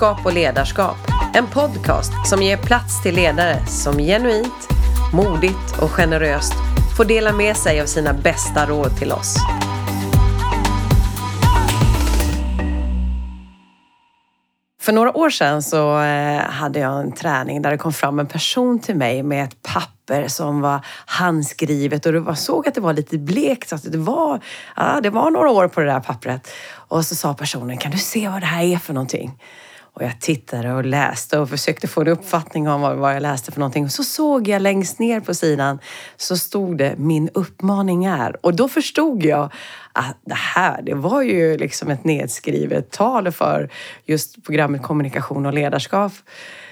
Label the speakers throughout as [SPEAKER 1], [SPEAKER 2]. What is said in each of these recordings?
[SPEAKER 1] Ledarskap och ledarskap. En podcast som ger plats till ledare som genuint, modigt och generöst får dela med sig av sina bästa råd till oss. För några år sedan så eh, hade jag en träning där det kom fram en person till mig med ett papper som var handskrivet och jag såg att det var lite blekt. Så att det, var, ja, det var några år på det där pappret. Och så sa personen, kan du se vad det här är för någonting? Och jag tittade och läste och försökte få en uppfattning om vad jag läste för någonting. Och så såg jag längst ner på sidan så stod det min uppmaning är. Och då förstod jag att det här, det var ju liksom ett nedskrivet tal för just programmet kommunikation och ledarskap.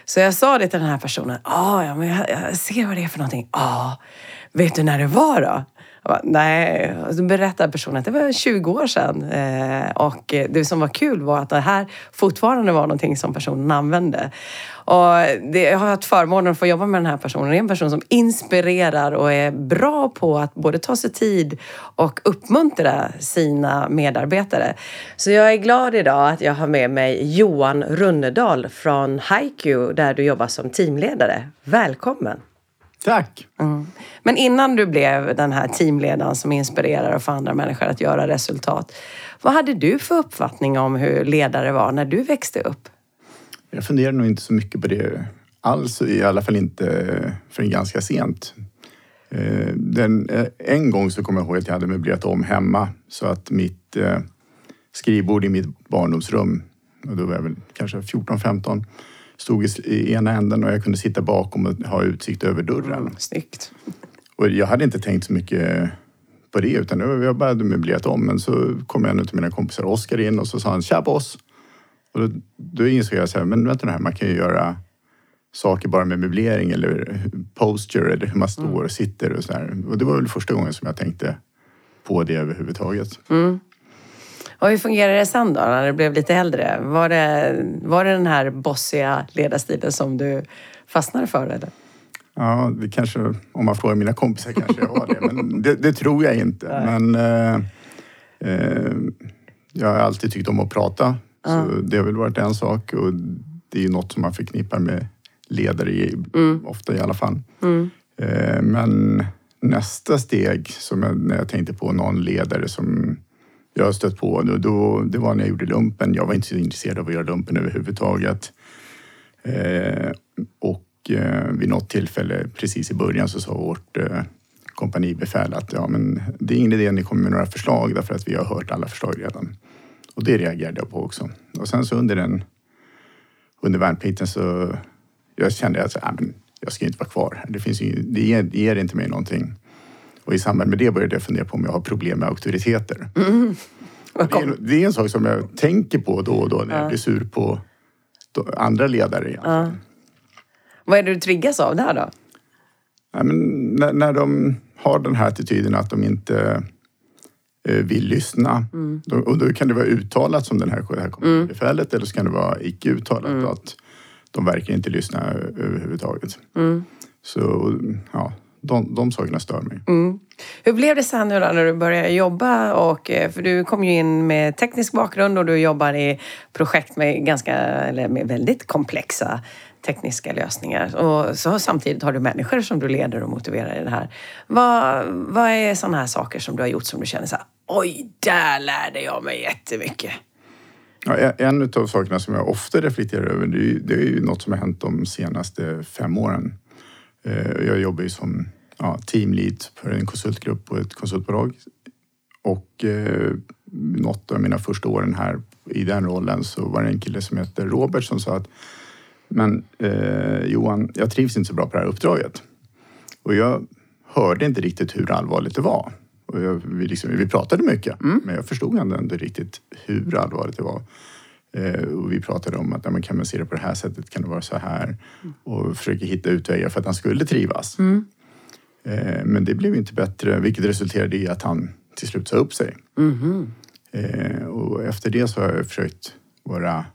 [SPEAKER 1] Så jag sa det till den här personen. Ah, ja, men jag, jag ser vad det är för någonting. Ja, ah, vet du när det var då? Bara, nej, och så berättade personen att det var 20 år sedan. Eh, och det som var kul var att det här fortfarande var någonting som personen använde. Och det, jag har haft förmånen att få jobba med den här personen. Det är en person som inspirerar och är bra på att både ta sig tid och uppmuntra sina medarbetare. Så jag är glad idag att jag har med mig Johan Runnedal från HiQ där du jobbar som teamledare. Välkommen!
[SPEAKER 2] Tack!
[SPEAKER 1] Mm. Men innan du blev den här teamledaren som inspirerar och får andra människor att göra resultat. Vad hade du för uppfattning om hur ledare var när du växte upp?
[SPEAKER 2] Jag funderade nog inte så mycket på det alls, i alla fall inte förrän ganska sent. Eh, den, eh, en gång så kommer jag ihåg att jag hade möblerat om hemma så att mitt eh, skrivbord i mitt barndomsrum, och då var jag väl kanske 14-15, stod i ena änden och jag kunde sitta bakom och ha utsikt över dörren. Mm,
[SPEAKER 1] snyggt.
[SPEAKER 2] Och jag hade inte tänkt så mycket på det utan jag bara hade möblerat om. Men så kom en av mina kompisar, Oskar, in och så sa han “Tja boss!” Och då, då insåg jag så här, men vänta nu här, man kan ju göra saker bara med möblering eller posture eller hur man står och sitter och så här. Och det var väl första gången som jag tänkte på det överhuvudtaget.
[SPEAKER 1] Mm. Och hur fungerade det sen då, när du blev lite äldre? Var det, var det den här bossiga ledarstilen som du fastnade för? Eller?
[SPEAKER 2] Ja, det kanske, om man frågar mina kompisar kanske jag var det, men det, det tror jag inte. Nej. Men eh, eh, jag har alltid tyckt om att prata, så det har väl varit en sak och det är ju något som man förknippar med ledare, i, mm. ofta i alla fall. Mm. Eh, men nästa steg, som jag, när jag tänkte på någon ledare som jag har stött på. Då, då, det var när jag gjorde lumpen. Jag var inte så intresserad av att göra lumpen överhuvudtaget. Eh, och eh, vid något tillfälle precis i början så sa vårt eh, kompanibefäl att ja, men det är ingen idé att ni kommer med några förslag därför att vi har hört alla förslag redan. Och det reagerade jag på också. Och sen så under, den, under värnplikten så jag kände att äh, men jag ska inte vara kvar. Det, finns ju, det, ger, det ger inte mig någonting. Och i samband med det började jag fundera på om jag har problem med auktoriteter. Mm. Det, är, det, är, en sak som jag tänker på då och då när ja. jag blir sur på andra ledare. Ja.
[SPEAKER 1] Vad är det du triggas av där då?
[SPEAKER 2] Ja, när, när de har den här attityden att de inte eh, vill lyssna. Mm. Och då kan det vara uttalat som den här, det här mm. befälet eller så kan det vara icke uttalat. Mm. Att de verkar inte lyssna överhuvudtaget. Mm. Så ja, de, de sakerna stör mig.
[SPEAKER 1] Mm. Hur blev det sen nu då när du började jobba? Och, eh, för du kom ju in med teknisk bakgrund och du jobbar i projekt med, ganska, eller med väldigt komplexa tekniska lösningar. Och så samtidigt har du människor som du leder och motiverar i det här. Vad, vad är sådana här saker som du har gjort som du känner så här, oj, där lärde jag mig jättemycket?
[SPEAKER 2] Ja, en av sakerna som jag ofta reflekterar över, det är, det är ju något som har hänt de senaste fem åren. Eh, jag jobbar ju som ja, teamlead för en konsultgrupp på ett konsultbolag. Och eh, något av mina första åren här i den rollen så var det en kille som heter Robert som sa att men eh, Johan, jag trivs inte så bra på det här uppdraget. Och jag hörde inte riktigt hur allvarligt det var. Och jag, vi, liksom, vi pratade mycket, mm. men jag förstod ändå inte riktigt hur allvarligt det var. Eh, och vi pratade om att men kan man se det på det här sättet, kan det vara så här? Och försöker hitta utvägar för att han skulle trivas. Mm. Eh, men det blev inte bättre, vilket resulterade i att han till slut sa upp sig. Mm. Och efter det så har jag försökt vara...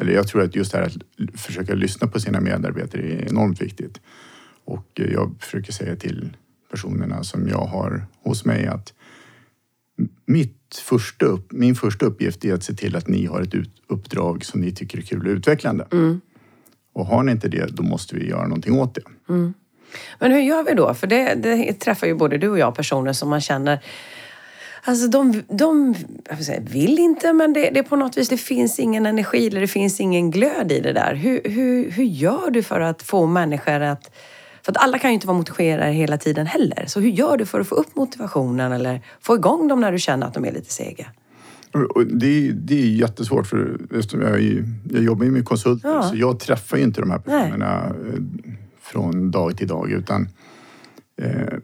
[SPEAKER 2] Eller jag tror att just det här att försöka lyssna på sina medarbetare är enormt viktigt. Och jag försöker säga till personerna som jag har hos mig att mitt första upp, min första uppgift är att se till att ni har ett ut, uppdrag som ni tycker är kul och utvecklande. Och har ni inte det, då måste vi göra någonting åt det.
[SPEAKER 1] Men hur gör vi då? För det, det träffar ju både du och jag personer som man känner Alltså de, de säga, vill inte, men det, det är på något vis, det finns ingen energi eller det finns ingen glöd i det där. Hur, hur, hur gör du för att få människor att... För att alla kan ju inte vara motiverade hela tiden heller. Så hur gör du för att få upp motivationen eller få igång dem när du känner att de är lite sega?
[SPEAKER 2] Och det, det är jättesvårt för eftersom jag, är- jag jobbar ju med konsulter
[SPEAKER 1] Ja.
[SPEAKER 2] så jag träffar ju inte de här personerna eh, från dag till dag utan eh,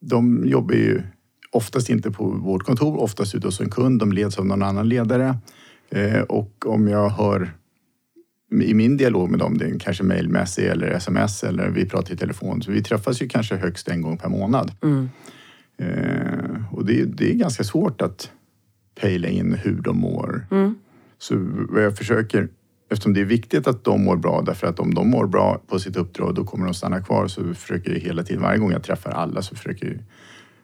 [SPEAKER 2] de jobbar ju oftast inte på vårt kontor, oftast ute hos en kund. De leds av någon annan ledare. Eh, och om jag hör i min dialog med dem, det är kanske mejlmässig eller sms eller vi pratar i telefon. Så vi träffas ju kanske högst en gång per månad. Eh, och det, det är ganska svårt att pejla in hur de mår. Så vad jag försöker, eftersom det är viktigt att de mår bra, därför att om de mår bra på sitt uppdrag då kommer de stanna kvar. Så försöker jag hela tiden, varje gång jag träffar alla så försöker jag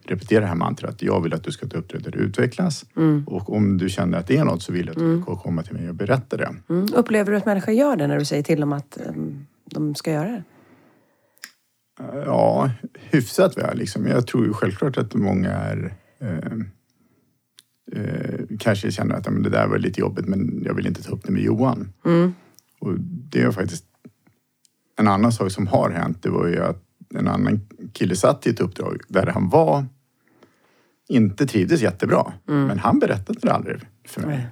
[SPEAKER 2] repetera det här mantrat. Jag vill att du ska ta upp det där du utvecklas. Och om du känner att det är något så vill jag att du ska komma till mig och berätta det.
[SPEAKER 1] Mm. Upplever du att människor gör det när du säger till dem att um, de ska göra det?
[SPEAKER 2] Ja, hyfsat väl. Liksom. Jag tror ju självklart att många är eh, eh, kanske känner att men det där var lite jobbigt men jag vill inte ta upp det med Johan. Och det är faktiskt en annan sak som har hänt. Det var ju att en annan kille satt i ett uppdrag där han var inte trivdes jättebra. Men han berättade det aldrig för mig.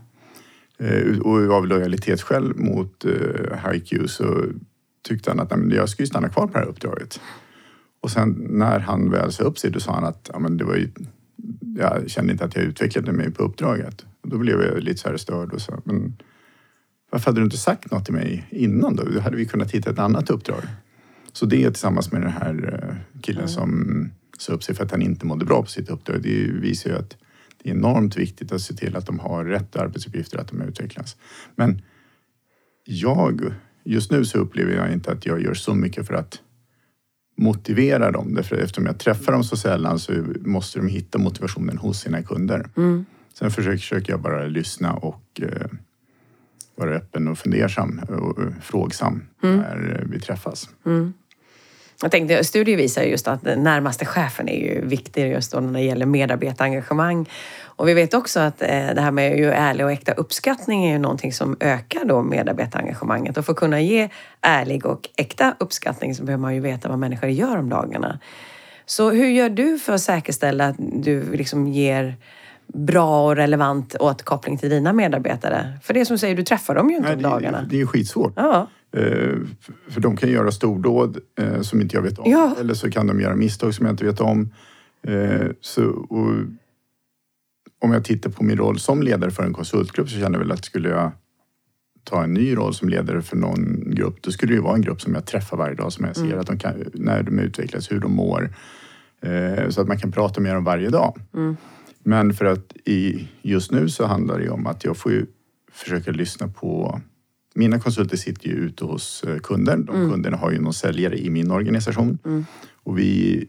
[SPEAKER 2] Eh, och av lojalitetsskäl mot eh, HiQ så tyckte han att "Nej, jag ju stanna kvar på det här uppdraget. Och sen när han väl sa upp sig då sa han att ja, men det var ju, jag kände inte att jag utvecklade mig på uppdraget. Och då blev jag lite så här störd och sa men varför hade du inte sagt något till mig innan då? Då hade vi kunnat hitta ett annat uppdrag. Så det tillsammans med den här eh, killen som sa upp sig för att han inte mådde bra på sitt uppdrag. Det visar ju att det är enormt viktigt att se till att de har rätt arbetsuppgifter, att de utvecklas. Men jag, just nu så upplever jag inte att jag gör så mycket för att motivera dem. Därför eftersom jag träffar dem så sällan så måste de hitta motivationen hos sina kunder. Sen försöker, jag bara lyssna och eh, vara öppen och fundersam och eh, frågsam när vi träffas.
[SPEAKER 1] Jag tänkte, studier visar ju just att den närmaste chefen är ju viktig just då när det gäller medarbetarengagemang. Och vi vet också att eh, det här med ju ärlig och äkta uppskattning är ju någonting som ökar då medarbetarengagemanget. Och för att kunna ge ärlig och äkta uppskattning så behöver man ju veta vad människor gör om dagarna. Så hur gör du för att säkerställa att du liksom ger bra och relevant återkoppling till dina medarbetare? För det är som du säger, du träffar dem ju inte
[SPEAKER 2] Nej,
[SPEAKER 1] om dagarna.
[SPEAKER 2] det är ju skitsvårt.
[SPEAKER 1] Ja.
[SPEAKER 2] Eh, för de kan göra stordåd eh, som inte jag vet om.
[SPEAKER 1] Ja.
[SPEAKER 2] Eller så kan de göra misstag som jag inte vet om. Eh, så, och, om jag tittar på min roll som ledare för en konsultgrupp så känner jag väl att skulle jag ta en ny roll som ledare för någon grupp, då skulle det ju vara en grupp som jag träffar varje dag, som jag ser att de kan, när de utvecklas, hur de mår. Så att man kan prata med dem varje dag. Men för att i, just nu så handlar det ju om att jag får ju försöka lyssna på mina konsulter sitter ju ute hos eh, kunder. De kunderna har ju någon säljare i min organisation. Och vi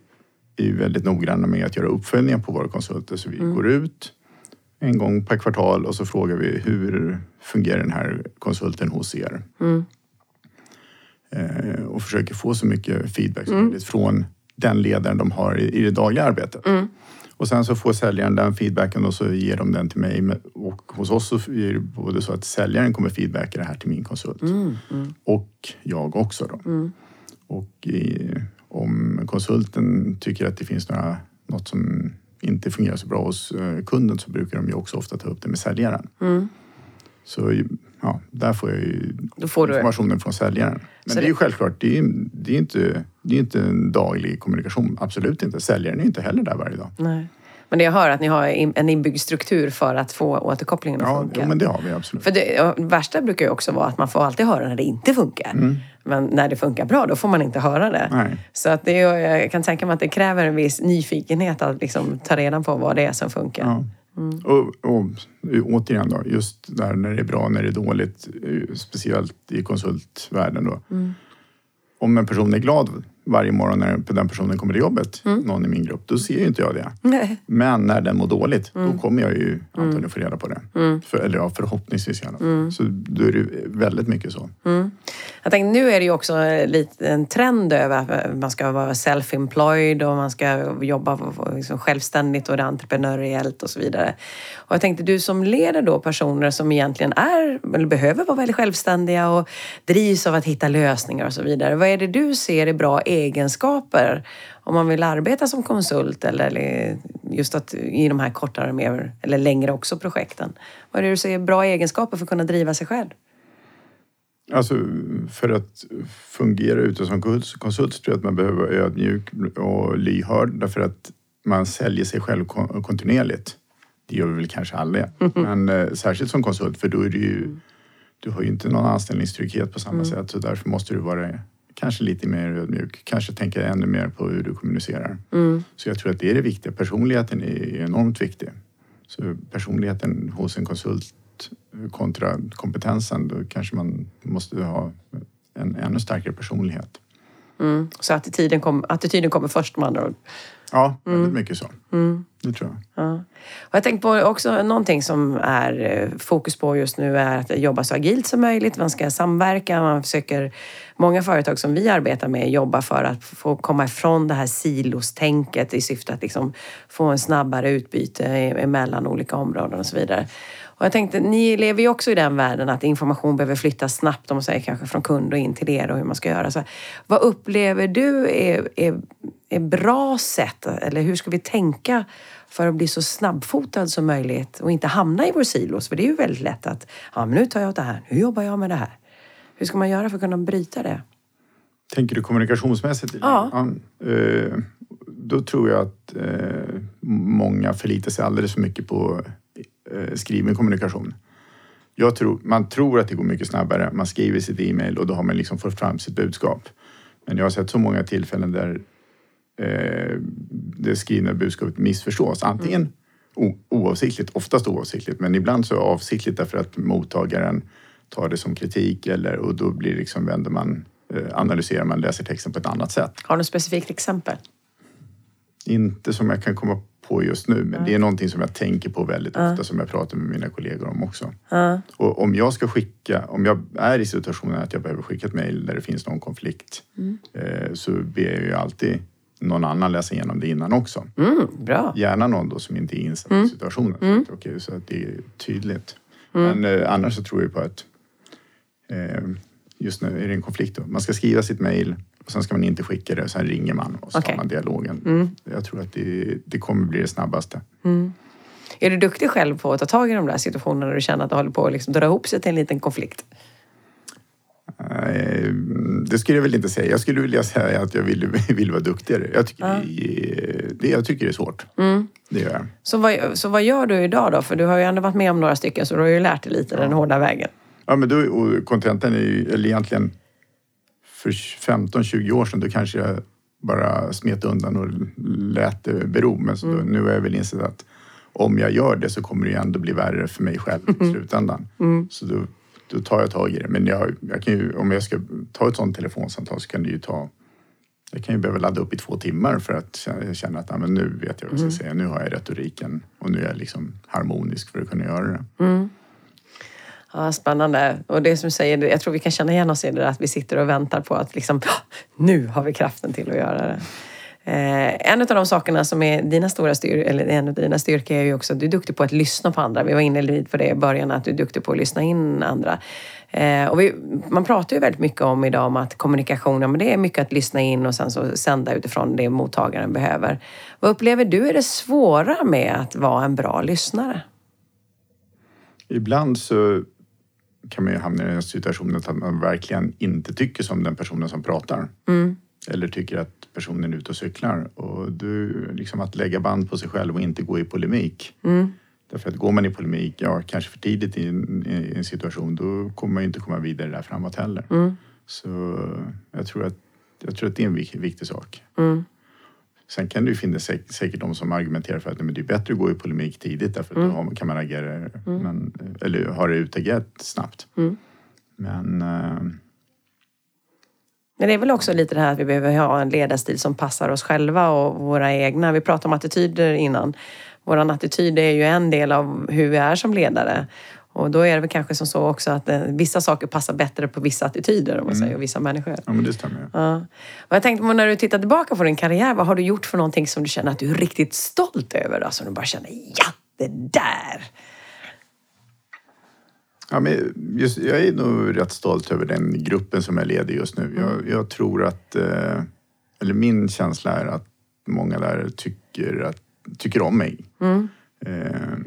[SPEAKER 2] är väldigt noggranna med att göra uppföljningar på våra konsulter. Så vi går ut en gång per kvartal och så frågar vi hur fungerar den här konsulten hos er? Eh, och försöker få så mycket feedback som möjligt från den ledaren de har i, i det dagliga arbetet. Och sen så får säljaren den feedbacken och så ger de den till mig. Och hos oss så är det både så att säljaren kommer feedbacka det här till min konsult. Och jag också då. Och i, om konsulten tycker att det finns några, något som inte fungerar så bra hos eh, kunden så brukar de ju också ofta ta upp det med säljaren. Så ja, där får jag ju
[SPEAKER 1] får du-
[SPEAKER 2] informationen från säljaren. Men
[SPEAKER 1] Så
[SPEAKER 2] det är ju
[SPEAKER 1] det-
[SPEAKER 2] självklart, det är, det är inte, det är inte en daglig kommunikation. Absolut inte. Säljaren är inte heller där varje dag.
[SPEAKER 1] Nej. Men det jag hör är att ni har en inbyggd struktur för att få återkopplingen att
[SPEAKER 2] Ja,
[SPEAKER 1] funka.
[SPEAKER 2] jo, men det har vi absolut.
[SPEAKER 1] För det ja, värsta brukar ju också vara att man får alltid höra när det inte funkar. Men när det funkar bra, då får man inte höra det.
[SPEAKER 2] Mm. Nej.
[SPEAKER 1] Så att det jag kan tänka mig att det kräver en viss nyfikenhet att liksom ta reda på vad det är som funkar.
[SPEAKER 2] Ja. Och, och återigen då, just där när det är bra, när det är dåligt, eh, speciellt i konsultvärlden då. Om en person är glad varje morgon när den personen kommer till jobbet, någon i min grupp, då ser ju inte jag det.
[SPEAKER 1] Nej.
[SPEAKER 2] Men när den mår dåligt, då kommer jag ju antagligen få reda på det. För, eller ja, förhoppningsvis i alla fall. Så då är det väldigt mycket så.
[SPEAKER 1] Jag tänkte, nu är det ju också lite en trend över att man ska vara self-employed och man ska jobba liksom självständigt och det är entreprenöriellt och så vidare. Och jag tänkte, du som leder då personer som egentligen är, eller behöver vara väldigt självständiga och drivs av att hitta lösningar och så vidare. Vad är det du ser är bra egenskaper. Om man vill arbeta som konsult eller- just att i de här kortare, mer, eller längre också projekten? Vad är det du är bra egenskaper för att kunna driva sig själv?
[SPEAKER 2] Alltså för att fungera ute som kons- konsult så tror jag att man behöver vara ödmjuk och lyhörd. Därför att man säljer sig själv kon- kontinuerligt. Det gör vi väl kanske alla, men eh, särskilt som konsult för då är det ju, du har ju inte någon anställningstrygghet på samma sätt. Så därför måste du vara kanske lite mer ödmjuk, kanske tänka ännu mer på hur du kommunicerar. Så jag tror att det är det viktiga. Personligheten är enormt viktig. Så personligheten hos en konsult kontra kompetensen, då kanske man måste ha en ännu starkare personlighet.
[SPEAKER 1] Mm. Så attityden, kom, attityden kommer först med andra ord.
[SPEAKER 2] Ja, väldigt mycket så. Det tror jag.
[SPEAKER 1] Ja. Och jag tänkte på också någonting som är eh, fokus på just nu är att jobba så agilt som möjligt. Man ska samverka, man försöker... Många företag som vi arbetar med jobbar för att få komma ifrån det här silostänket i syfte att liksom få en snabbare utbyte e- mellan olika områden och så vidare. Och jag tänkte, ni lever ju också i den världen att information behöver flyttas snabbt, om man säger kanske från kund och in till er och hur man ska göra. Så vad upplever du är, är, är bra sätt, eller hur ska vi tänka för att bli så snabbfotad som möjligt och inte hamna i vår silos? För det är ju väldigt lätt att, ja men nu tar jag åt det här, nu jobbar jag med det här. Hur ska man göra för att kunna bryta det?
[SPEAKER 2] Tänker du kommunikationsmässigt?
[SPEAKER 1] Ja.
[SPEAKER 2] eh, då tror jag att eh, många förlitar sig alldeles för mycket på skriven kommunikation. Jag tror, man tror att det går mycket snabbare. Man skriver sitt e-mail och då har man liksom fått fram sitt budskap. Men jag har sett så många tillfällen där eh, det skrivna budskapet missförstås. Antingen o- oavsiktligt, oftast oavsiktligt, men ibland så avsiktligt därför att mottagaren tar det som kritik eller, och då blir liksom, vänder man, eh, analyserar man, läser texten på ett annat sätt.
[SPEAKER 1] Har du något specifikt exempel?
[SPEAKER 2] Inte som jag kan komma på just nu, men det är någonting som jag tänker på väldigt ofta som jag pratar med mina kollegor om också. Och om jag ska skicka, om jag är i situationen att jag behöver skicka ett mejl där det finns någon konflikt eh, så ber jag ju alltid någon annan läsa igenom det innan också.
[SPEAKER 1] Mm, bra.
[SPEAKER 2] Gärna någon då som inte är insatt i situationen. Så, att, okej, så att det är tydligt. Men eh, annars så tror jag på att eh, just nu är det en konflikt. Då. Man ska skriva sitt mejl och sen ska man inte skicka det och sen ringer man och så
[SPEAKER 1] Okej.
[SPEAKER 2] tar man dialogen. Jag tror att det, det kommer bli det snabbaste.
[SPEAKER 1] Är du duktig själv på att ta tag i de där situationerna när du känner att det håller på att liksom dra ihop sig till en liten konflikt?
[SPEAKER 2] Eh, Det skulle jag väl inte säga. Jag skulle vilja säga att jag vill, vill vara duktigare. Jag tycker, det, är, det, jag tycker det är svårt. Det gör jag.
[SPEAKER 1] Så vad, så vad gör du idag då? För du har ju ändå varit med om några stycken så du har ju lärt dig lite den hårda vägen.
[SPEAKER 2] Ja, men då, och kontentan är ju, eller egentligen för 15-20 år sedan, då kanske jag bara smet undan och lät det bero. Men så då, nu har jag väl insett att om jag gör det så kommer det ju ändå bli värre för mig själv i slutändan. Så då, då tar jag tag i det. Men jag, jag kan ju, om jag ska ta ett sånt telefonsamtal så kan det ju ta jag kan ju behöva ladda upp i två timmar för att känna- att ja, men nu vet jag vad jag ska säga. Nu har jag retoriken och nu är jag liksom harmonisk för att kunna göra det.
[SPEAKER 1] Ja, spännande. Och det som du säger, jag tror vi kan känna igen oss i det där att vi sitter och väntar på att liksom, nu har vi kraften till att göra det. Eh, en av de sakerna som är dina stora styr eller en av dina styrkor är ju också att du är duktig på att lyssna på andra. Vi var inne lite på det i början, att du är duktig på att lyssna in andra. Eh, och vi, man pratar ju väldigt mycket om idag om att kommunikation, ja, men det är mycket att lyssna in och sen så sända utifrån det mottagaren behöver. Vad upplever du är det svåra med att vara en bra lyssnare?
[SPEAKER 2] Ibland så kan man ju hamna i den situationen att man verkligen inte tycker som den personen som pratar. Eller tycker att personen är ute och cyklar. Och du, liksom att lägga band på sig själv och inte gå i polemik. Därför att går man i polemik, ja kanske för tidigt i en, i en situation, då kommer man ju inte komma vidare där framåt heller. Så jag tror, att, jag tror att det är en viktig, viktig sak. Sen kan det ju finnas säk- säkert de som argumenterar för att nej, men det är bättre att gå i polemik tidigt därför att då kan man agera, men, eller har det utagerat snabbt. Men eh,
[SPEAKER 1] Men det är väl också lite det här att vi behöver ha en ledarstil som passar oss själva och våra egna. Vi pratade om attityder innan. Vår attityd är ju en del av hur vi är som ledare. Och då är det väl kanske som så också att eh, vissa saker passar bättre på vissa attityder om man säger, och vissa människor.
[SPEAKER 2] Ja, men det stämmer.
[SPEAKER 1] Ja. Och jag tänkte när du tittar tillbaka på din karriär, vad har du gjort för någonting som du känner att du är riktigt stolt över? Då? Som du bara känner, ja, det där!
[SPEAKER 2] Ja, men just, jag är nog rätt stolt över den gruppen som jag leder just nu. Jag, jag tror att, eh, eller min känsla är att många där tycker, att, tycker om mig. Eh,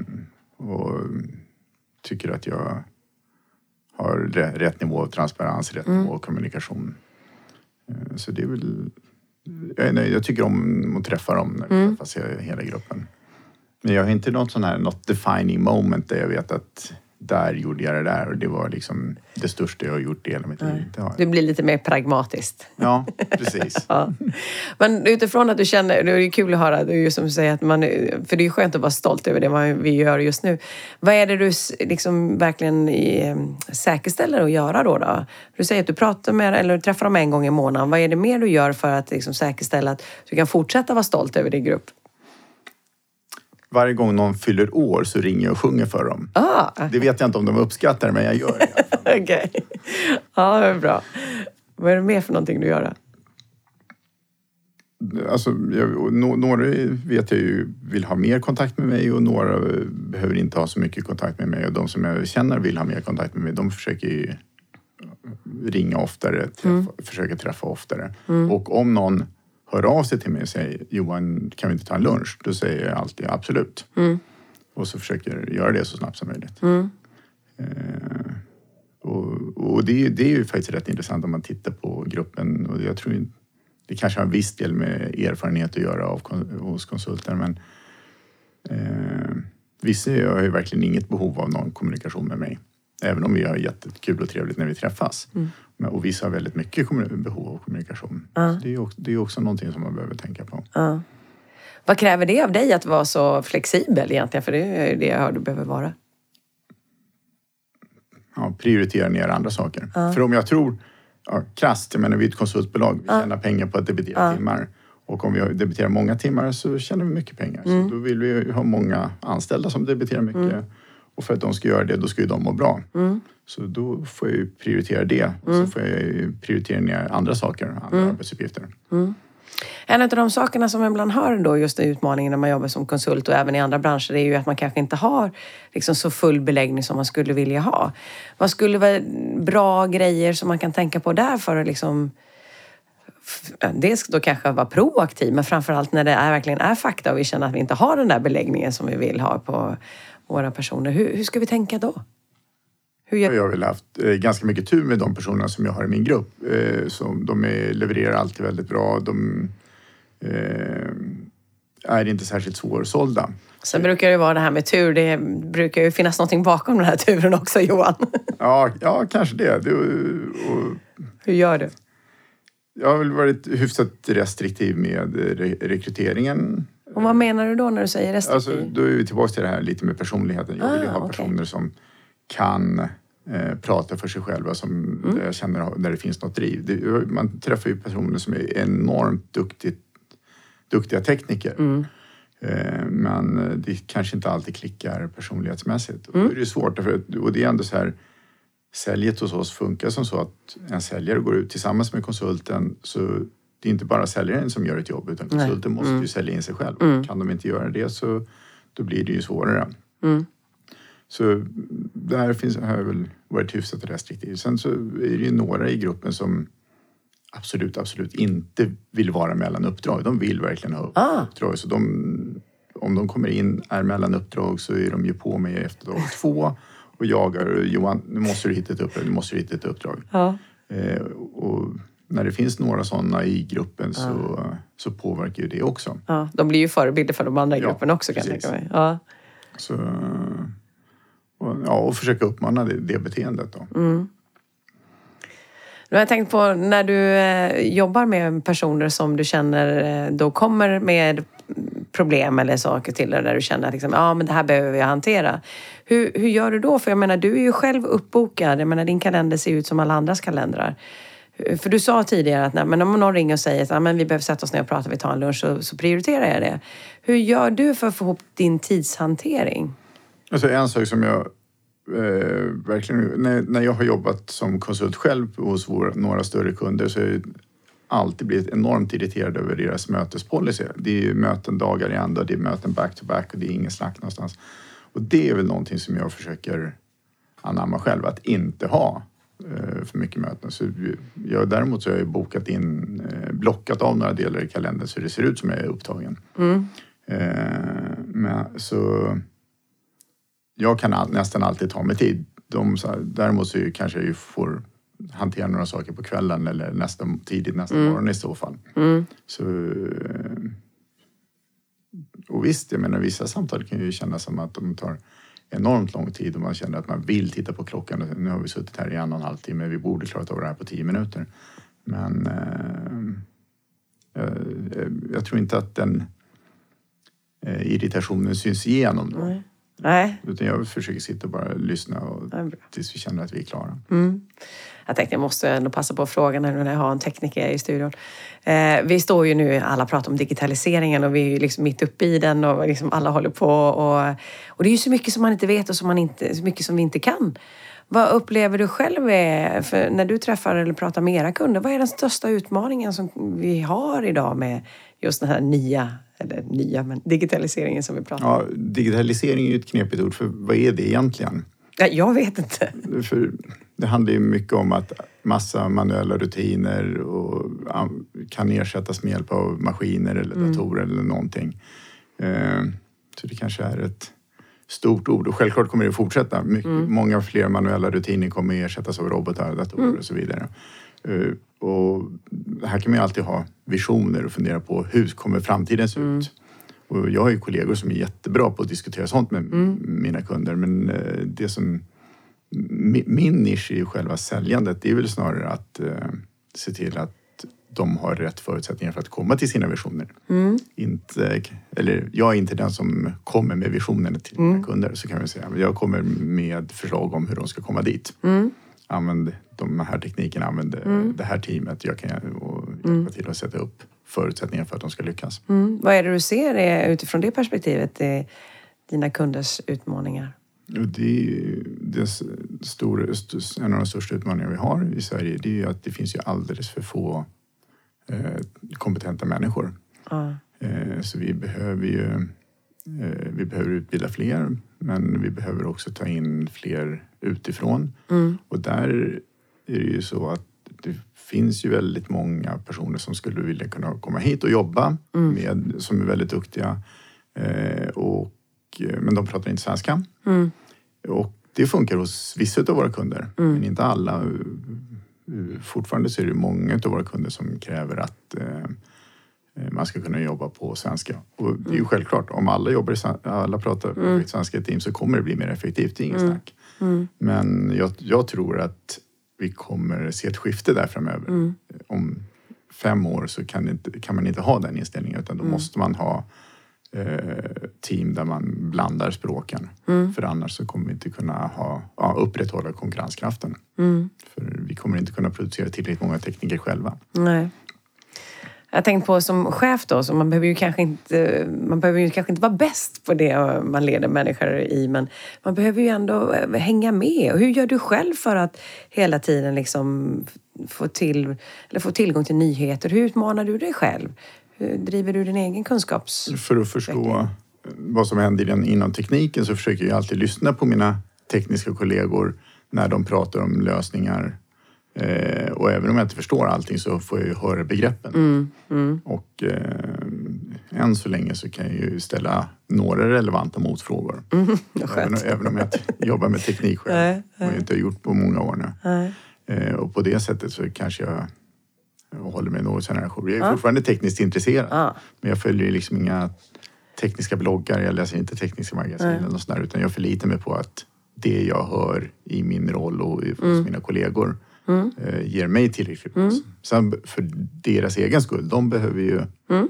[SPEAKER 2] och tycker att jag har rä- rätt nivå av transparens, rätt nivå av kommunikation. Eh, så det är väl... Jag, jag tycker om att träffa dem när vi träffas i hela gruppen. Men jag har inte något sån här, något defining moment där jag vet att där gjorde jag det där och det var liksom det största jag har gjort i hela mitt liv. Har
[SPEAKER 1] Du blir lite mer pragmatiskt.
[SPEAKER 2] Ja, precis.
[SPEAKER 1] Ja. Men utifrån att du känner, det är ju kul att höra, det är som du säger att man, för det är ju skönt att vara stolt över det man, vi gör just nu. Vad är det du liksom verkligen eh, säkerställer att göra då, då? Du säger att du pratar med eller träffar dem en gång i månaden. Vad är det mer du gör för att liksom säkerställa att du kan fortsätta vara stolt över din grupp?
[SPEAKER 2] Varje gång någon fyller år så ringer jag och sjunger för dem.
[SPEAKER 1] Ah,
[SPEAKER 2] Det vet jag inte om de uppskattar men jag gör det.
[SPEAKER 1] okej. Ja, det är bra. Vad är det mer för någonting du gör då?
[SPEAKER 2] Alltså, jag, nå- några vet jag ju vill ha mer kontakt med mig och några behöver inte ha så mycket kontakt med mig. Och de som jag känner vill ha mer kontakt med mig, de försöker ju ringa oftare, träffa, försöka träffa oftare. Och om någon hör av sig till mig och säger Johan, kan vi inte ta en lunch? Då säger jag alltid absolut. Och så försöker jag göra det så snabbt som möjligt. Eh, och och det, är- det är ju faktiskt rätt intressant om man tittar på gruppen. Och jag tror det kanske har en viss del med erfarenhet att göra av, hos konsulter. Men eh, vissa har ju verkligen inget behov av någon kommunikation med mig. Även om vi har jättekul och trevligt när vi träffas. Men, och vissa har väldigt mycket behov av kommunikation. Så det är också, det är också någonting som man behöver tänka på.
[SPEAKER 1] Ja. Vad kräver det av dig att vara så flexibel egentligen? För det är ju det jag hör du behöver vara.
[SPEAKER 2] ja, prioritera ner andra saker. För om jag tror, ja, krasst, jag menar vi är ett konsultbolag, vi tjänar pengar på att debitera timmar. Och om vi debiterar många timmar så tjänar vi mycket pengar. Så då vill vi ha många anställda som debiterar mycket. Och för att de ska göra det, då ska ju de må bra. Så då får jag ju prioritera det. Och så får jag ju prioritera ner andra saker, andra arbetsuppgifter.
[SPEAKER 1] En av de sakerna som man ibland hör då just i utmaningen när man jobbar som konsult och även i andra branscher är ju att man kanske inte har liksom så full beläggning som man skulle vilja ha. Vad skulle vara bra grejer som man kan tänka på där för att liksom Dels då kanske vara proaktiv men framförallt när det är, verkligen är fakta och vi känner att vi inte har den där beläggningen som vi vill ha på våra personer. Hur, hur ska vi tänka då? Hur gör
[SPEAKER 2] jag har väl haft eh, ganska mycket tur med de personerna som jag har i min grupp. Eh, som de är, levererar alltid väldigt bra. De eh, är inte särskilt svårsålda.
[SPEAKER 1] Sen brukar det vara det här med tur. Det brukar ju finnas någonting bakom den här turen också, Johan.
[SPEAKER 2] Ja, ja kanske det. det och
[SPEAKER 1] Hur gör du?
[SPEAKER 2] jag har väl varit hyfsat restriktiv med re- rekryteringen.
[SPEAKER 1] Och vad menar du då när du säger restriktiv?
[SPEAKER 2] Alltså, då är vi tillbaka till det här lite med personligheten. Jag vill ju
[SPEAKER 1] Ah,
[SPEAKER 2] ha
[SPEAKER 1] okej.
[SPEAKER 2] personer som kan eh, prata för sig själva, som
[SPEAKER 1] Mm.
[SPEAKER 2] där jag känner där det finns något driv. Det, man träffar ju personer som är enormt duktigt, duktiga tekniker.
[SPEAKER 1] Mm.
[SPEAKER 2] Eh, men det kanske inte alltid klickar personlighetsmässigt. Och
[SPEAKER 1] Mm.
[SPEAKER 2] då är det svårt, därför och det är ändå så här Säljet hos oss funkar som så att en säljare går ut tillsammans med konsulten så det är inte bara säljaren som gör ett jobb utan konsulten måste ju sälja in sig själv. Kan de inte göra det så då blir det ju svårare. Så där finns, har jag väl varit hyfsat restriktiv. Sen så är det ju några i gruppen som absolut, absolut inte vill vara mellan uppdrag. De vill verkligen ha
[SPEAKER 1] Ah.
[SPEAKER 2] uppdrag. Så de, om de kommer in, är mellan uppdrag så är de ju på mig efter dag två och jagar. Johan, nu måste du hitta ett uppdrag, nu måste du hitta ett uppdrag.
[SPEAKER 1] Ja.
[SPEAKER 2] Eh, och när det finns några sådana i gruppen så, så påverkar ju det också.
[SPEAKER 1] Ja, de blir ju förebilder för de andra i
[SPEAKER 2] Ja,
[SPEAKER 1] gruppen också kan jag
[SPEAKER 2] precis.
[SPEAKER 1] tänka mig. Ja.
[SPEAKER 2] Så, och, ja, och försöka uppmana det, det beteendet då.
[SPEAKER 1] Nu har jag tänkt på när du eh, jobbar med personer som du känner eh, då kommer med problem eller saker till dig där du känner att liksom, ja, men det här behöver jag hantera. Hur, hur gör du då? För jag menar, du är ju själv uppbokad. Jag menar, din kalender ser ut som alla andras kalendrar. För du sa tidigare att nej, men om någon ringer och säger att ah, vi behöver sätta oss ner och prata, vi tar en lunch, så, så prioriterar jag det. Hur gör du för att få ihop din tidshantering?
[SPEAKER 2] Alltså en sak som jag eh, verkligen... När, när jag har jobbat som konsult själv hos vår, några större kunder så har jag alltid blivit enormt irriterad över deras mötespolicy. Det är ju möten dagar i ända, det är möten back-to-back och det är ingen snack någonstans. Och det är väl någonting som jag försöker anamma själv, att inte ha för mycket möten. Så jag, däremot så har jag bokat in, eh, blockat av några delar i kalendern så det ser ut som jag är upptagen. Mm. Eh, men, så jag kan all, nästan alltid ta mig tid. De, så här, däremot så kanske jag får hantera några saker på kvällen eller nästa, tidigt nästa mm. morgon i så fall. Mm. Så, och visst, jag menar vissa samtal kan ju kännas som att de tar enormt lång tid och man känner att man vill titta på klockan. Nu har vi suttit här i en och en halv timme, vi borde klarat av det här på tio minuter. Men eh, jag, jag, tror inte att den eh, irritationen syns igenom då.
[SPEAKER 1] Nej. Nej.
[SPEAKER 2] Utan jag försöker sitta och bara lyssna och, tills vi känner att vi är klara.
[SPEAKER 1] Mm. Jag tänkte jag måste ändå passa på frågan när jag har en tekniker i studion. Eh, vi står ju nu, alla pratar om digitaliseringen och vi är ju liksom mitt uppe i den och liksom alla håller på. Och, och det är ju så mycket som man inte vet och som man inte, så mycket som vi inte kan. Vad upplever du själv är, för när du träffar eller pratar med era kunder, vad är den största utmaningen som vi har idag med just den här nya, eller nya, men digitaliseringen som vi pratar om?
[SPEAKER 2] Ja, digitalisering är ju ett knepigt ord, för vad är det egentligen?
[SPEAKER 1] Ja, jag vet inte.
[SPEAKER 2] För det handlar ju mycket om att massa manuella rutiner och kan ersättas med hjälp av maskiner eller mm. datorer eller någonting. Eh, så det kanske är ett stort ord och självklart kommer det att fortsätta. Mycket, mm. Många fler manuella rutiner kommer att ersättas av robotar, datorer mm. och så vidare. Och här kan man ju alltid ha visioner och fundera på hur kommer framtiden se mm. ut? Och jag har ju kollegor som är jättebra på att diskutera sånt med mm. mina kunder men eh, det som min nisch i själva säljandet det är väl snarare att eh, se till att de har rätt förutsättningar för att komma till sina visioner. Mm. Inte, eller jag är inte den som kommer med visionerna till mina mm. kunder så kan vi säga. Jag kommer med förslag om hur de ska komma dit. Mm. Använd de här teknikerna, använd mm. det här teamet. Jag kan hjälpa mm. till att sätta upp förutsättningar för att de ska lyckas.
[SPEAKER 1] Mm. Vad är det du ser är, utifrån det perspektivet, dina kunders utmaningar?
[SPEAKER 2] Det är det stora, en av de största utmaningarna vi har i Sverige. Det är att det finns ju alldeles för få eh, kompetenta människor. Eh, så vi behöver ju eh, vi behöver utbilda fler, men vi behöver också ta in fler utifrån. Mm. Och där är det ju så att det finns ju väldigt många personer som skulle vilja kunna komma hit och jobba, mm. med, som är väldigt duktiga. Eh, och, eh, men de pratar inte svenska. Mm. Och det funkar hos vissa av våra kunder, mm. men inte alla. Fortfarande så är det många av våra kunder som kräver att eh, man ska kunna jobba på svenska. Och det är ju mm. självklart, om alla, jobbar i, alla pratar mm. svenska i team så kommer det bli mer effektivt, det är inget mm. snack. Mm. Men jag, jag, tror att vi kommer se ett skifte där framöver. Mm. Om fem år så kan, inte, kan, man inte ha den inställningen utan då mm. måste man ha eh, team där man blandar språken. Mm. För annars så kommer vi inte kunna ha, ja, upprätthålla konkurrenskraften. Mm. För vi kommer inte kunna producera tillräckligt många tekniker själva.
[SPEAKER 1] Nej. Jag tänkte på som chef då, så man behöver ju kanske inte, man behöver ju kanske inte vara bäst på det man leder människor i, men man behöver ju ändå eh, hänga med. Och hur gör du själv för att hela tiden liksom få, till, eller få tillgång till nyheter? Hur utmanar du dig själv? Hur driver du din egen kunskaps...
[SPEAKER 2] För att förstå vad som händer inom tekniken så försöker jag alltid lyssna på mina tekniska kollegor när de pratar om lösningar Eh, och även om jag inte förstår allting så får jag ju höra begreppen. Mm, mm. Och eh, än så länge så kan jag ju ställa några relevanta motfrågor. Mm, även, även, om jag jobbar med teknik själv. Nej, nej. Och inte har gjort på många år nu. Eh, och på det sättet så kanske jag jag håller mig något sådär Jag är ja. fortfarande tekniskt intresserad. Ja. Men jag följer liksom inga tekniska bloggar, jag läser inte tekniska magasin eller något sådär, utan jag förlitar mig på att det jag hör i min roll och hos mm. mina kollegor mm. ger mig tillräckligt mm. Sen för deras egen skull, de behöver ju mm.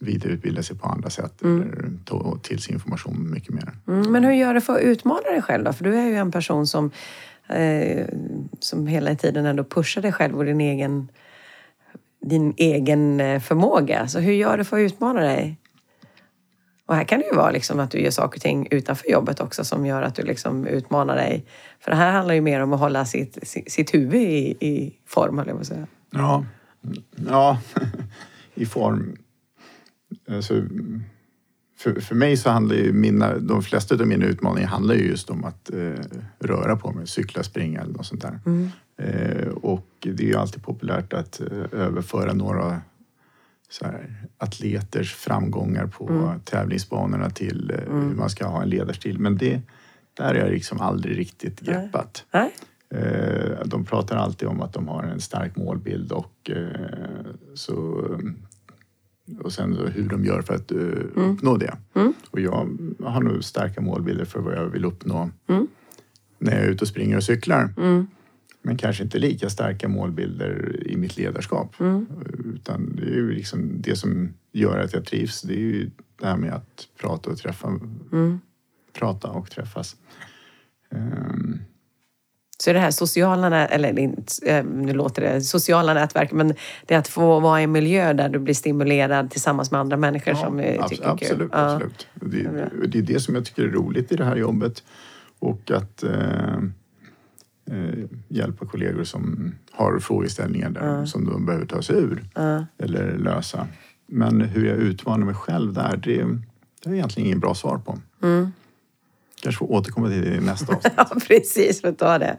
[SPEAKER 2] vidareutbilda sig på andra sätt mm. eller ta till sig information mycket mer.
[SPEAKER 1] Mm. Men hur gör du för att utmana dig själv då? För du är ju en person som eh, som hela tiden ändå pushar dig själv och din egen, din egen eh, förmåga. Så hur gör du för att utmana dig? Och här kan det ju vara liksom att du gör saker och ting utanför jobbet också som gör att du liksom utmanar dig. För det här handlar ju mer om att hålla sitt, sitt, huvud i, i form, höll jag på att säga.
[SPEAKER 2] Ja, ja i form. Alltså, för, för mig så handlar ju mina, de flesta av mina utmaningar handlar ju just om att eh, röra på mig, cykla, springa eller något sånt där. Mm. Eh, och det är ju alltid populärt att eh, överföra några så här, atleters framgångar på mm. tävlingsbanorna till eh, mm. hur man ska ha en ledarstil. Men det där har jag liksom aldrig riktigt greppat.
[SPEAKER 1] Nej.
[SPEAKER 2] Eh, de pratar alltid om att de har en stark målbild och eh, så och sen hur de gör för att mm. uppnå det. Mm. Och jag har nog starka målbilder för vad jag vill uppnå mm. när jag är ute och springer och cyklar. Men kanske inte lika starka målbilder i mitt ledarskap. Mm. Utan det är ju liksom det som gör att jag trivs. Det är ju det här med att prata och träffa. Mm. Prata och träffas. Um,
[SPEAKER 1] så det här sociala, eller eh, nu låter det sociala nätverk, men det är att få vara i en miljö där du blir stimulerad tillsammans med andra människor ja, som tycker
[SPEAKER 2] absolut, är kul. Absolut, absolut. Det, det, är det som jag tycker är roligt i det här jobbet. Och att eh, eh, hjälpa kollegor som har frågeställningar där, mm. som de behöver ta sig ur mm. eller lösa. Men hur jag utmanar mig själv där, det, det har jag egentligen inget bra svar på. Mm kanske får återkomma till det i nästa avsnitt.
[SPEAKER 1] ja, precis. Får ta det.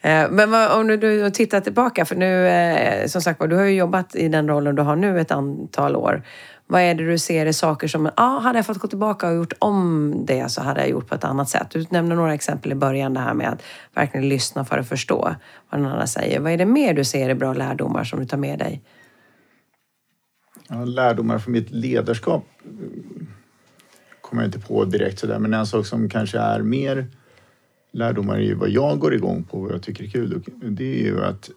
[SPEAKER 1] Eh, men vad, om du tittar tillbaka, för nu eh, som sagt du har ju jobbat i den rollen du har nu ett antal år. Vad är det du ser är saker som, ja, ah, hade jag fått gå tillbaka och gjort om det så hade jag gjort på ett annat sätt. Du nämnde några exempel i början, det här med att verkligen lyssna för att förstå vad den andra säger. Vad är det mer du ser är bra lärdomar som du tar med dig?
[SPEAKER 2] Ja, lärdomar från mitt ledarskap eh, kommer jag inte på direkt sådär, men en sak som kanske är mer lärdomar i vad jag går igång på, vad jag tycker är kul, det är ju att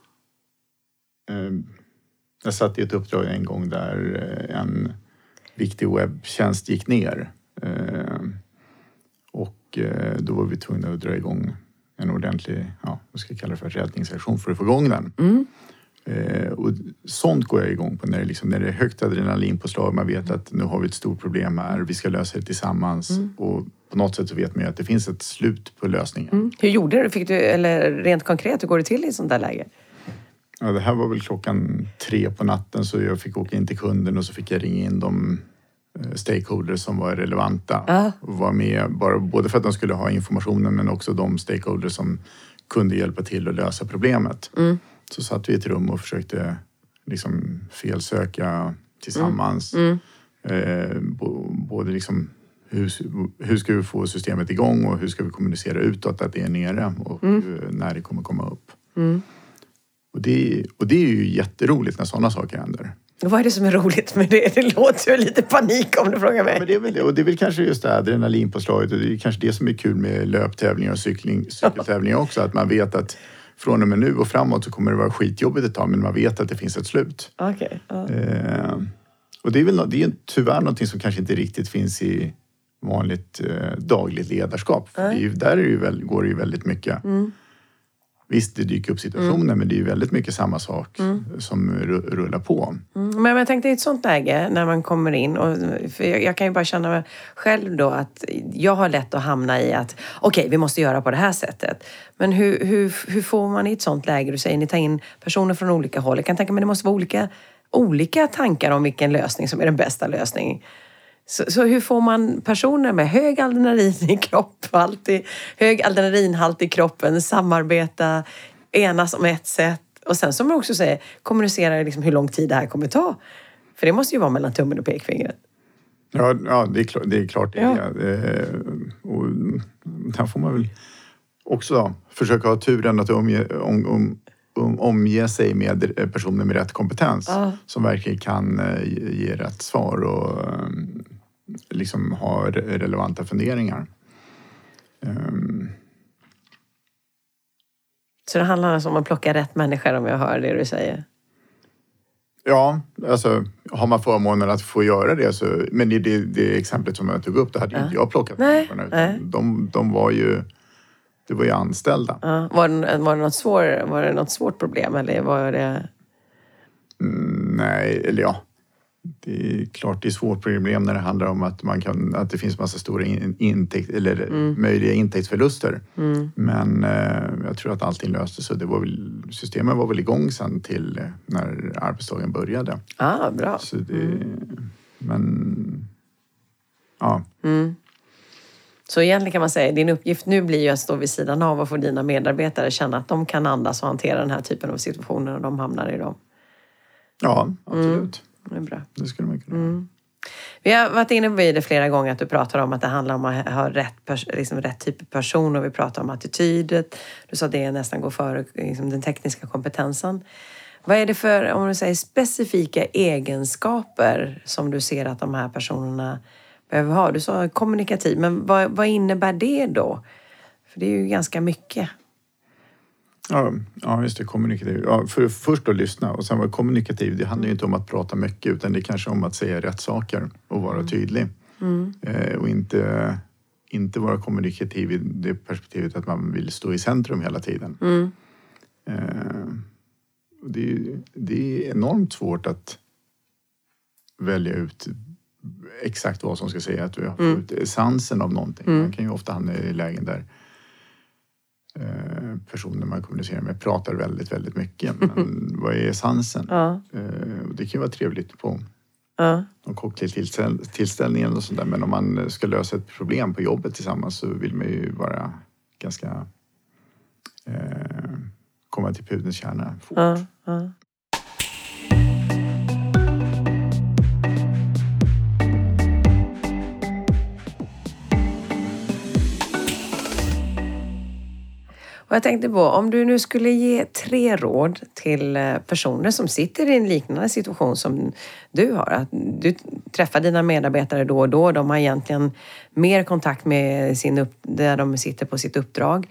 [SPEAKER 2] eh, jag satt i ett uppdrag en gång där eh, en viktig webbtjänst gick ner. Eh, och eh, då var vi tvungna att dra igång en ordentlig, ja, vad ska jag kalla det för, räddningsaktion för att få igång den. Mm. Och sånt går jag igång på när det, liksom, när det är högt adrenalinpåslag. Man vet att nu har vi ett stort problem här. Vi ska lösa det tillsammans. Mm. Och på något sätt så vet man ju att det finns ett slut på lösningen. Mm.
[SPEAKER 1] Hur gjorde du? Fick du? Eller rent konkret, hur går det till i ett sånt där läge?
[SPEAKER 2] Ja, det här var väl klockan tre på natten så jag fick åka in till kunden och så fick jag ringa in de eh, stakeholders som var relevanta. Ah. Och var med bara, både för att de skulle ha informationen men också de stakeholders som kunde hjälpa till att lösa problemet. Mm så satt vi i ett rum och försökte liksom felsöka tillsammans. Mm. Mm. Eh, både liksom hur, hur ska vi få systemet igång och hur ska vi kommunicera utåt att det är nere och mm. när det kommer komma upp. Och, det, och det är ju jätteroligt när sådana saker händer.
[SPEAKER 1] Vad är det som är roligt med det? Det låter ju lite panik om du frågar mig.
[SPEAKER 2] Ja, men det är väl det. Och det är väl kanske just det här adrenalinpåslaget och det är kanske det som är kul med löptävlingar och cykling, cykeltävlingar också. Att man vet att från och med nu och framåt så kommer det vara skitjobbigt ett tag men man vet att det finns ett slut.
[SPEAKER 1] Okay. Uh. Eh,
[SPEAKER 2] och det är, väl, det är tyvärr någonting som kanske inte riktigt finns i vanligt eh, dagligt ledarskap. För det är, där är det väl, går det ju väldigt mycket mm. Visst, det dyker upp situationer mm. men det är väldigt mycket samma sak mm. som rullar på.
[SPEAKER 1] Mm. Men jag tänkte i ett sånt läge när man kommer in, och, jag, jag kan ju bara känna mig själv då att jag har lätt att hamna i att okej, okay, vi måste göra på det här sättet. Men hur, hur, hur får man i ett sånt läge, du säger ni tar in personer från olika håll. Jag kan tänka mig att det måste vara olika, olika tankar om vilken lösning som är den bästa lösningen. Så, så, hur får man personer med hög adrenalin i kroppen, alltid hög adrenalinhalt i kroppen, samarbeta, enas om ett sätt och sen som man också säger, kommunicera liksom hur lång tid det här kommer ta. För det måste ju vara mellan tummen och pekfingret.
[SPEAKER 2] Ja, ja det, är klart, det är klart det ja. är. Och där får man väl också då, försöka ha turen att omge, om, om, om, omge sig med personer med rätt kompetens ja. som verkligen kan eh, ge rätt svar och liksom ha relevanta funderingar. Um.
[SPEAKER 1] Så det handlar alltså om att plocka rätt människor om jag hör det du säger?
[SPEAKER 2] Ja, alltså har man förmånen att få göra det så... Men i det, det exemplet som jag tog upp, det hade ja. inte jag plockat
[SPEAKER 1] nej, människorna.
[SPEAKER 2] De, de var ju det var ju anställda.
[SPEAKER 1] Ja. Var, det, var, det något svår, var det något svårt problem eller var det...
[SPEAKER 2] Mm, nej, eller ja. Det är klart det är svårt problem när det handlar om att, man kan, att det finns massa stora in, intäkt, eller
[SPEAKER 1] Mm.
[SPEAKER 2] möjliga intäktsförluster. Men eh, jag tror att allting löste sig. Det var väl, systemet var väl igång sen till eh, när arbetsdagen började.
[SPEAKER 1] Ah, bra.
[SPEAKER 2] Så det, Men ja,
[SPEAKER 1] Så egentligen kan man säga din uppgift nu blir ju att stå vid sidan av och få dina medarbetare känna att de kan andas och hantera den här typen av situationer och de hamnar i dem.
[SPEAKER 2] ja absolut.
[SPEAKER 1] Det är bra.
[SPEAKER 2] Det skulle man kunna.
[SPEAKER 1] Mm. Vi har varit inne på det flera gånger att du pratar om att det handlar om att ha rätt, liksom rätt typ av person och vi pratar om attitydet. Du sa att det nästan går före liksom, den tekniska kompetensen. Vad är det för, om du säger specifika egenskaper som du ser att de här personerna behöver ha? Du sa kommunikativ, men vad, vad innebär det då? För det är ju ganska mycket.
[SPEAKER 2] Ja, ja, just det. Kommunikativ. Ja, för, först att lyssna och sen vara kommunikativ. Det handlar ju inte om att prata mycket utan det är kanske om att säga rätt saker och vara tydlig. Eh, och inte, inte vara kommunikativ i det perspektivet att man vill stå i centrum hela tiden. Eh, och det, är, det är enormt svårt att välja ut exakt vad som ska sägas. Att vi får ut essensen av någonting. Man kan ju ofta hamna i lägen där eh, personer man kommunicerar med pratar väldigt, väldigt mycket. Men vad är essensen?
[SPEAKER 1] Ja.
[SPEAKER 2] Eh, det kan ju vara trevligt på
[SPEAKER 1] Ja.
[SPEAKER 2] någon cocktailtillställning eller något sånt där. Men om man ska lösa ett problem på jobbet tillsammans så vill man ju vara ganska eh, komma till pudelns kärna fort.
[SPEAKER 1] Ja. Ja. Och jag tänkte på, om du nu skulle ge tre råd till eh, personer som sitter i en liknande situation som du har. Att du träffar dina medarbetare då och då. De har egentligen mer kontakt med sin upp, där de sitter på sitt uppdrag.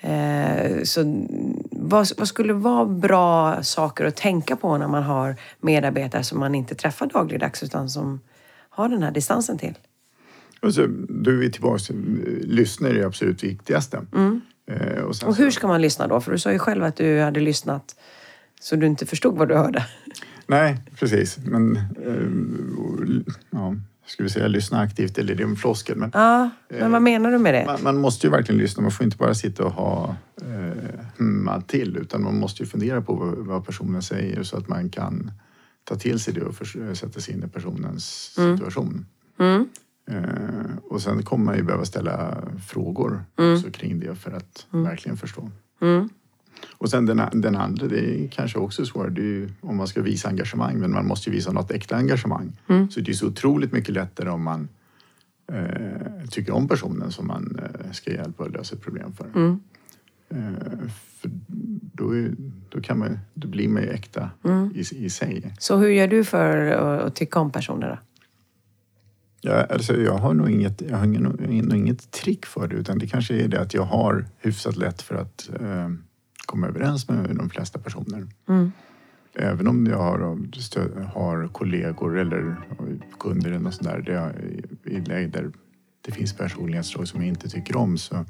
[SPEAKER 1] Eh, Så vad, vad skulle vara bra saker att tänka på när man har medarbetare som man inte träffar dagligdags utan som har den här distansen till?
[SPEAKER 2] Och så, då är vi tillbaka. Lyssna är det absolut viktigaste. Eh, och sen
[SPEAKER 1] Och
[SPEAKER 2] så-
[SPEAKER 1] hur ska man lyssna då? För du sa ju själv att du hade lyssnat så du inte förstod vad du hörde.
[SPEAKER 2] Nej, precis. Men eh, ja, ska vi säga lyssna aktivt eller är det en floskel? Men
[SPEAKER 1] Ja, men vad menar du med det?
[SPEAKER 2] man, man måste ju verkligen lyssna. Man får inte bara sitta och ha eh, till utan man måste ju fundera på vad, vad personen säger så att man kan ta till sig det och sätta sig in i personens situation. Eh, och sen kommer man ju behöva ställa frågor också kring det för att verkligen förstå. Och sen den, den andra, det är kanske också svårare. Det är ju om man ska visa engagemang, men man måste ju visa något äkta engagemang. Så det är så otroligt mycket lättare om man eh, tycker om personen som man eh, ska hjälpa att lösa ett problem för. Eh, för då, är, då, kan man, då blir man ju äkta i, i sig.
[SPEAKER 1] Så hur gör du för att, att tycka om personer då?
[SPEAKER 2] Jag, alltså, jag har nog inget, jag har ingen, nog inget trick för det utan det kanske är det att jag har hyfsat lätt för att eh, komma överens med de flesta personer. Även om jag har, har kollegor eller kunder eller något sånt där, där jag, i- läge där det finns personlighetsdrag som jag inte tycker om så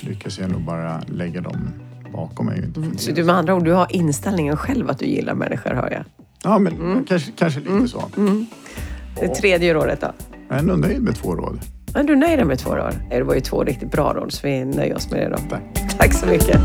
[SPEAKER 2] lyckas jag nog bara lägga dem bakom mig. fundera
[SPEAKER 1] Så du med andra ord, du har inställningen själv att du gillar människor, hör jag.
[SPEAKER 2] Ja, men kanske, kanske lite så.
[SPEAKER 1] Det tredje rådet då?
[SPEAKER 2] Jag är nog nöjd med två råd.
[SPEAKER 1] Är du nöjd med två råd? Det var ju två riktigt bra råd, så vi nöjer oss med det då.
[SPEAKER 2] Tack.
[SPEAKER 1] Tack så mycket.